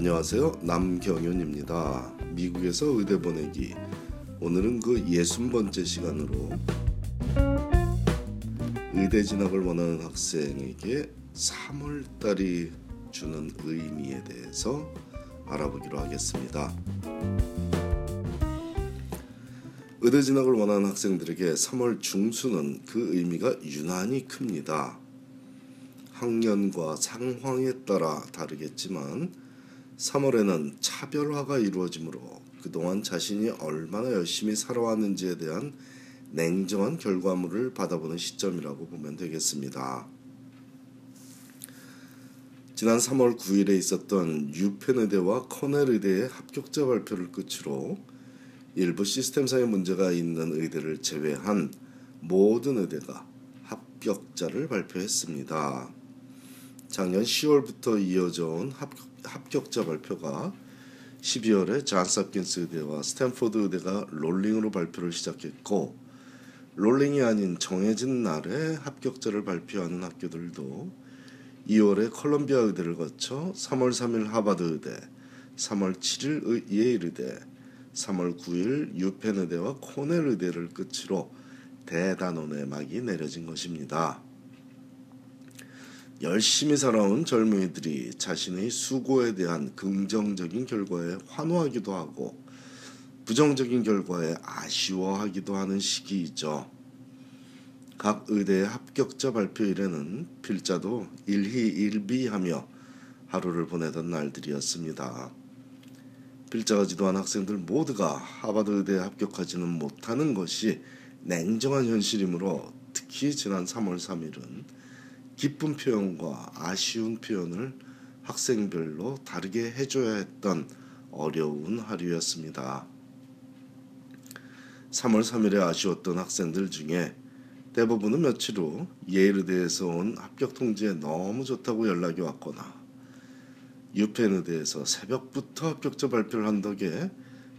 안녕하세요. 남경윤입니다. 미국에서 의대 보내기. 오늘은 그 예순 번째 시간으로 의대 진학을 원하는 학생에게 3월 달이 주는 의미에 대해서 알아보기로 하겠습니다. 의대 진학을 원하는 학생들에게 3월 중순은 그 의미가 유난히 큽니다. 학년과 상황에 따라 다르겠지만 3월에는 차별화가 이루어지므로 그동안 자신이 얼마나 열심히 살아왔는지에 대한 냉정한 결과물을 받아보는 시점이라고 보면 되겠습니다. 지난 3월 9일에 있었던 유펜 의대와 커넬 의대의 합격자 발표를 끝으로 일부 시스템상의 문제가 있는 의대를 제외한 모든 의대가 합격자를 발표했습니다. 작년 10월부터 이어져 온 합격, 자 발표가 12월에 잔스홉킨스 의대와 스탠포드 의대가 rolling으로 발표를 시작했고 rolling이 아닌 정해진 날에 합격자를 발표하는 학교들도 2월에 컬럼비아 의대를 거쳐 3월 3일 하버드 의대, 3월 7일 예일 의대, 3월 9일 유펜 의대와 코넬 의대를 끝으로 대단원의 막이 내려진 것입니다. 열심히 살아온 젊은이들이 자신의 수고에 대한 긍정적인 결과에 환호하기도 하고 부정적인 결과에 아쉬워하기도 하는 시기이죠. 각 의대의 합격자 발표일에는 필자도 일희일비하며 하루를 보내던 날들이었습니다. 필자가 지도한 학생들 모두가 하버드 의대에 합격하지는 못하는 것이 냉정한 현실이므로 특히 지난 3월 3일은 기쁜 표현과 아쉬운 표현을 학생별로 다르게 해줘야 했던 어려운 하루였습니다. 3월 3일에 아쉬웠던 학생들 중에 대부분은 며칠 후 예일의대에서 온 합격 통지에 너무 좋다고 연락이 왔거나 유펜의대에서 새벽부터 합격자 발표를 한 덕에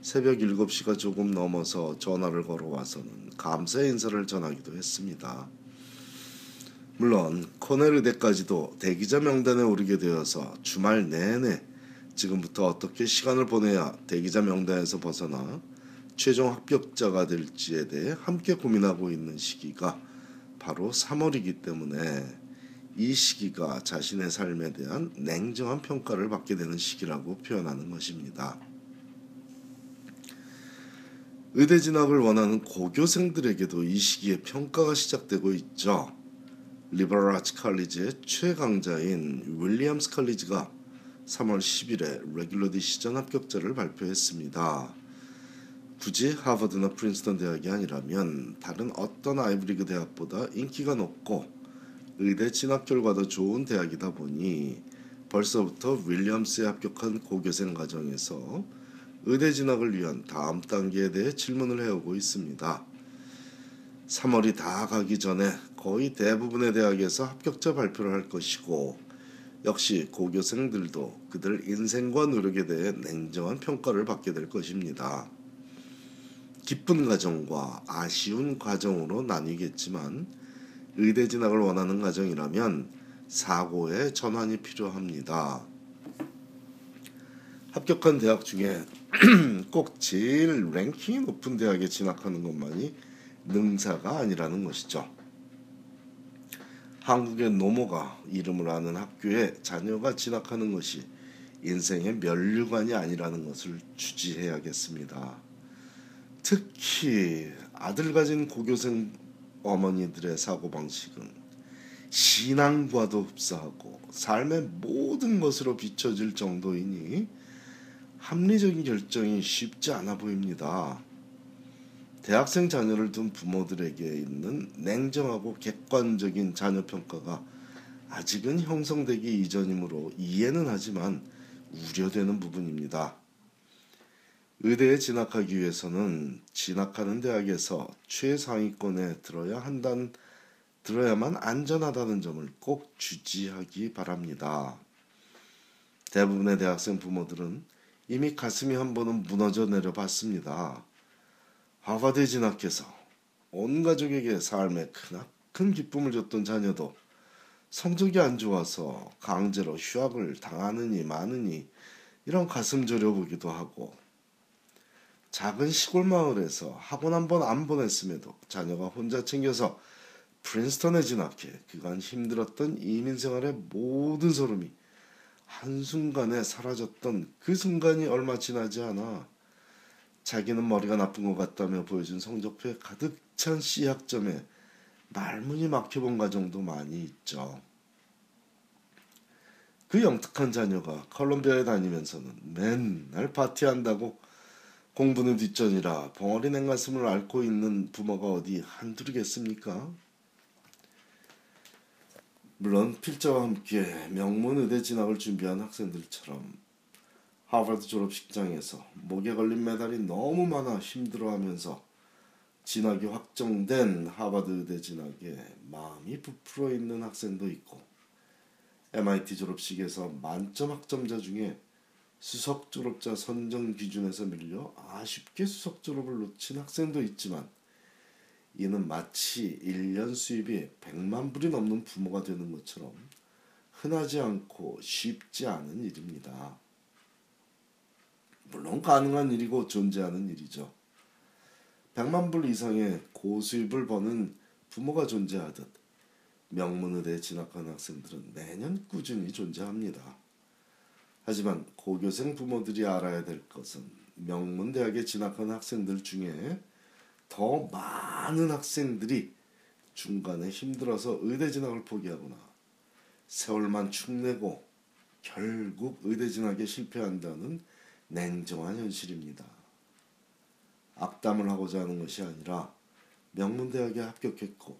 새벽 7시가 조금 넘어서 전화를 걸어와서는 감사의 인사를 전하기도 했습니다. 물론 코넬의대까지도 대기자 명단에 오르게 되어서 주말 내내 지금부터 어떻게 시간을 보내야 대기자 명단에서 벗어나 최종 합격자가 될지에 대해 함께 고민하고 있는 시기가 바로 3월이기 때문에 이 시기가 자신의 삶에 대한 냉정한 평가를 받게 되는 시기라고 표현하는 것입니다. 의대 진학을 원하는 고교생들에게도 이 시기에 평가가 시작되고 있죠. 리버럴 아츠 칼리지의 최강자인 윌리엄스 칼리지가 3월 10일에 Regular Decision 합격자를 발표했습니다. 굳이 하버드나 프린스턴 대학이 아니라면 다른 어떤 아이비리그 대학보다 인기가 높고 의대 진학 결과도 좋은 대학이다 보니 벌써부터 윌리엄스에 합격한 고교생 가정에서 의대 진학을 위한 다음 단계에 대해 질문을 해오고 있습니다. 3월이 다 가기 전에 거의 대부분의 대학에서 합격자 발표를 할 것이고 역시 고교생들도 그들 인생과 노력에 대해 냉정한 평가를 받게 될 것입니다. 기쁜 과정과 아쉬운 과정으로 나뉘겠지만 의대 진학을 원하는 과정이라면 사고의 전환이 필요합니다. 합격한 대학 중에 꼭 제일 랭킹이 높은 대학에 진학하는 것만이 능사가 아니라는 것이죠. 한국의 노모가 이름을 아는 학교에 자녀가 진학하는 것이 인생의 면류관이 아니라는 것을 주지해야겠습니다. 특히 아들 가진 고교생 어머니들의 사고방식은 신앙과도 흡사하고 삶의 모든 것으로 비춰질 정도이니 합리적인 결정이 쉽지 않아 보입니다. 대학생 자녀를 둔 부모들에게 있는 냉정하고 객관적인 자녀 평가가 아직은 형성되기 이전이므로 이해는 하지만 우려되는 부분입니다. 의대에 진학하기 위해서는 진학하는 대학에서 최상위권에 들어야 한다는 들어야만 안전하다는 점을 꼭 주지하기 바랍니다. 대부분의 대학생 부모들은 이미 가슴이 한 번은 무너져 내려 봤습니다. 하버드에 진학해서 온 가족에게 삶에 크나큰 기쁨을 줬던 자녀도 성적이 안 좋아서 강제로 휴학을 당하느니 마느니 이런 가슴 저려 보기도 하고 작은 시골 마을에서 학원 한 번 안 보냈음에도 자녀가 혼자 챙겨서 프린스턴에 진학해 그간 힘들었던 이민 생활의 모든 소름이 한순간에 사라졌던 그 순간이 얼마 지나지 않아 자기는 머리가 나쁜 것 같다며 보여준 성적표에 가득 찬 C학점에 말문이 막혀본 가정도 많이 있죠. 그 영특한 자녀가 컬럼비아에 다니면서는 맨날 파티한다고 공부는 뒷전이라 벙어리 냉가슴을 앓고 있는 부모가 어디 한둘이겠습니까? 물론 필자와 함께 명문 의대 진학을 준비한 학생들처럼 하버드 졸업식장에서 목에 걸린 메달이 너무 많아 힘들어하면서 진학이 확정된 하버드 의대 진학에 마음이 부풀어 있는 학생도 있고 MIT 졸업식에서 만점 학점자 중에 수석 졸업자 선정 기준에서 밀려 아쉽게 수석 졸업을 놓친 학생도 있지만 이는 마치 1년 수입이 100만 불이 넘는 부모가 되는 것처럼 흔하지 않고 쉽지 않은 일입니다. 물론 가능한 일이고 존재하는 일이죠. 100만 불 이상의 고수입을 버는 부모가 존재하듯 명문의대에 진학한 학생들은 매년 꾸준히 존재합니다. 하지만 고교생 부모들이 알아야 될 것은 명문대학에 진학한 학생들 중에 더 많은 학생들이 중간에 힘들어서 의대 진학을 포기하거나 세월만 축내고 결국 의대 진학에 실패한다는 냉정한 현실입니다. 악담을 하고자 하는 것이 아니라 명문대학에 합격했고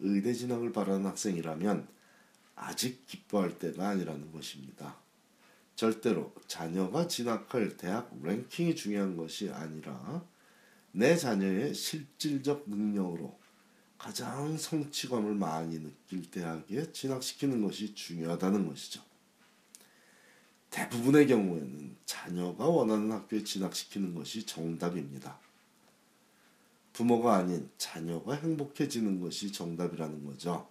의대 진학을 바라는 학생이라면 아직 기뻐할 때가 아니라는 것입니다. 절대로 자녀가 진학할 대학 랭킹이 중요한 것이 아니라 내 자녀의 실질적 능력으로 가장 성취감을 많이 느낄 대학에 진학시키는 것이 중요하다는 것이죠. 대부분의 경우에는 자녀가 원하는 학교에 진학시키는 것이 정답입니다. 부모가 아닌 자녀가 행복해지는 것이 정답이라는 거죠.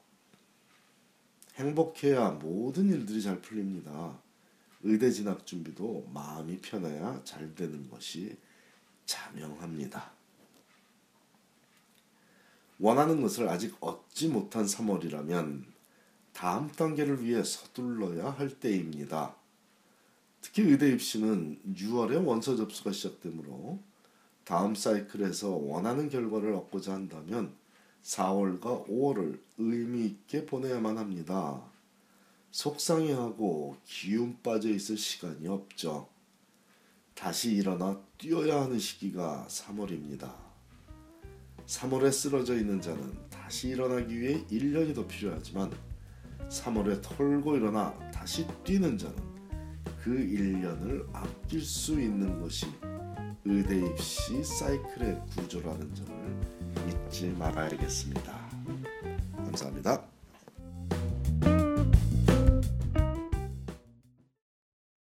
행복해야 모든 일들이 잘 풀립니다. 의대 진학 준비도 마음이 편해야 잘 되는 것이 자명합니다. 원하는 것을 아직 얻지 못한 3월이라면 다음 단계를 위해 서둘러야 할 때입니다. 특히 의대 입시는 6월에 원서 접수가 시작되므로 다음 사이클에서 원하는 결과를 얻고자 한다면 4월과 5월을 의미 있게 보내야만 합니다. 속상해하고 기운 빠져 있을 시간이 없죠. 다시 일어나 뛰어야 하는 시기가 3월입니다. 3월에 쓰러져 있는 자는 다시 일어나기 위해 1년이 더 필요하지만 3월에 털고 일어나 다시 뛰는 자는 그 1년을 아낄 수 있는 것이 의대 입시 사이클의 구조라는 점을 잊지 말아야겠습니다. 감사합니다.